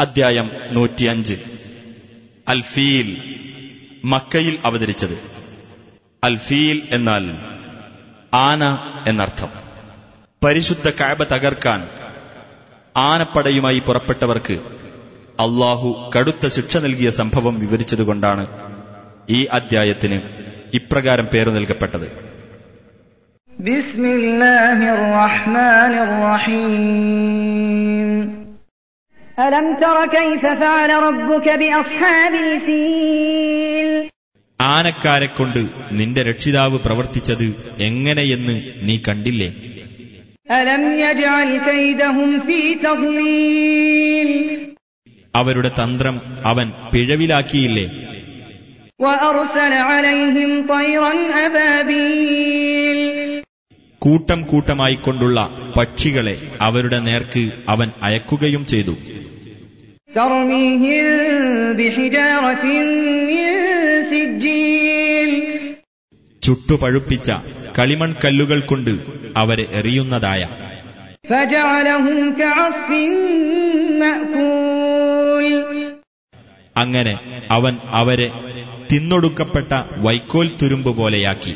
അദ്ധ്യായം നൂറ്റിയഞ്ച്. അൽഫീൽ മക്കയിൽ അവതരിച്ചത്. അൽഫീൽ എന്നാൽ ആന എന്നർത്ഥം. പരിശുദ്ധ കാബ തകർക്കാൻ ആനപ്പടയുമായി പുറപ്പെട്ടവർക്ക് അള്ളാഹു കടുത്ത ശിക്ഷ നൽകിയ സംഭവം വിവരിച്ചതുകൊണ്ടാണ് ഈ അദ്ധ്യായത്തിന് ഇപ്രകാരം പേരു നൽകപ്പെട്ടത്. ബിസ്മില്ലാഹിർ റഹ്മാനിർ റഹീം. ആനക്കാരെ കൊണ്ട് നിന്റെ രക്ഷിതാവ് പ്രവർത്തിച്ചത് എങ്ങനെയെന്ന് നീ കണ്ടില്ലേ? അവരുടെ തന്ത്രം അവൻ പിഴവിലാക്കിയില്ലേ? കൂട്ടം കൂട്ടമായിക്കൊണ്ടുള്ള പക്ഷികളെ അവരുടെ നേർക്ക് അവൻ അയക്കുകയും ചെയ്തു. ترميهم بحجارة من سجيل ചുട്ടുപഴുപ്പിച്ച കളിമൺ കല്ലുകൾ കൊണ്ട് അവരെ എറിയുന്നതായ فجعلهم كعصف مأكول അങ്ങനെ അവൻ അവരെ തിന്നൊടുക്കപ്പെട്ട വൈക്കോൽ തുരുമ്പ് പോലെയാക്കി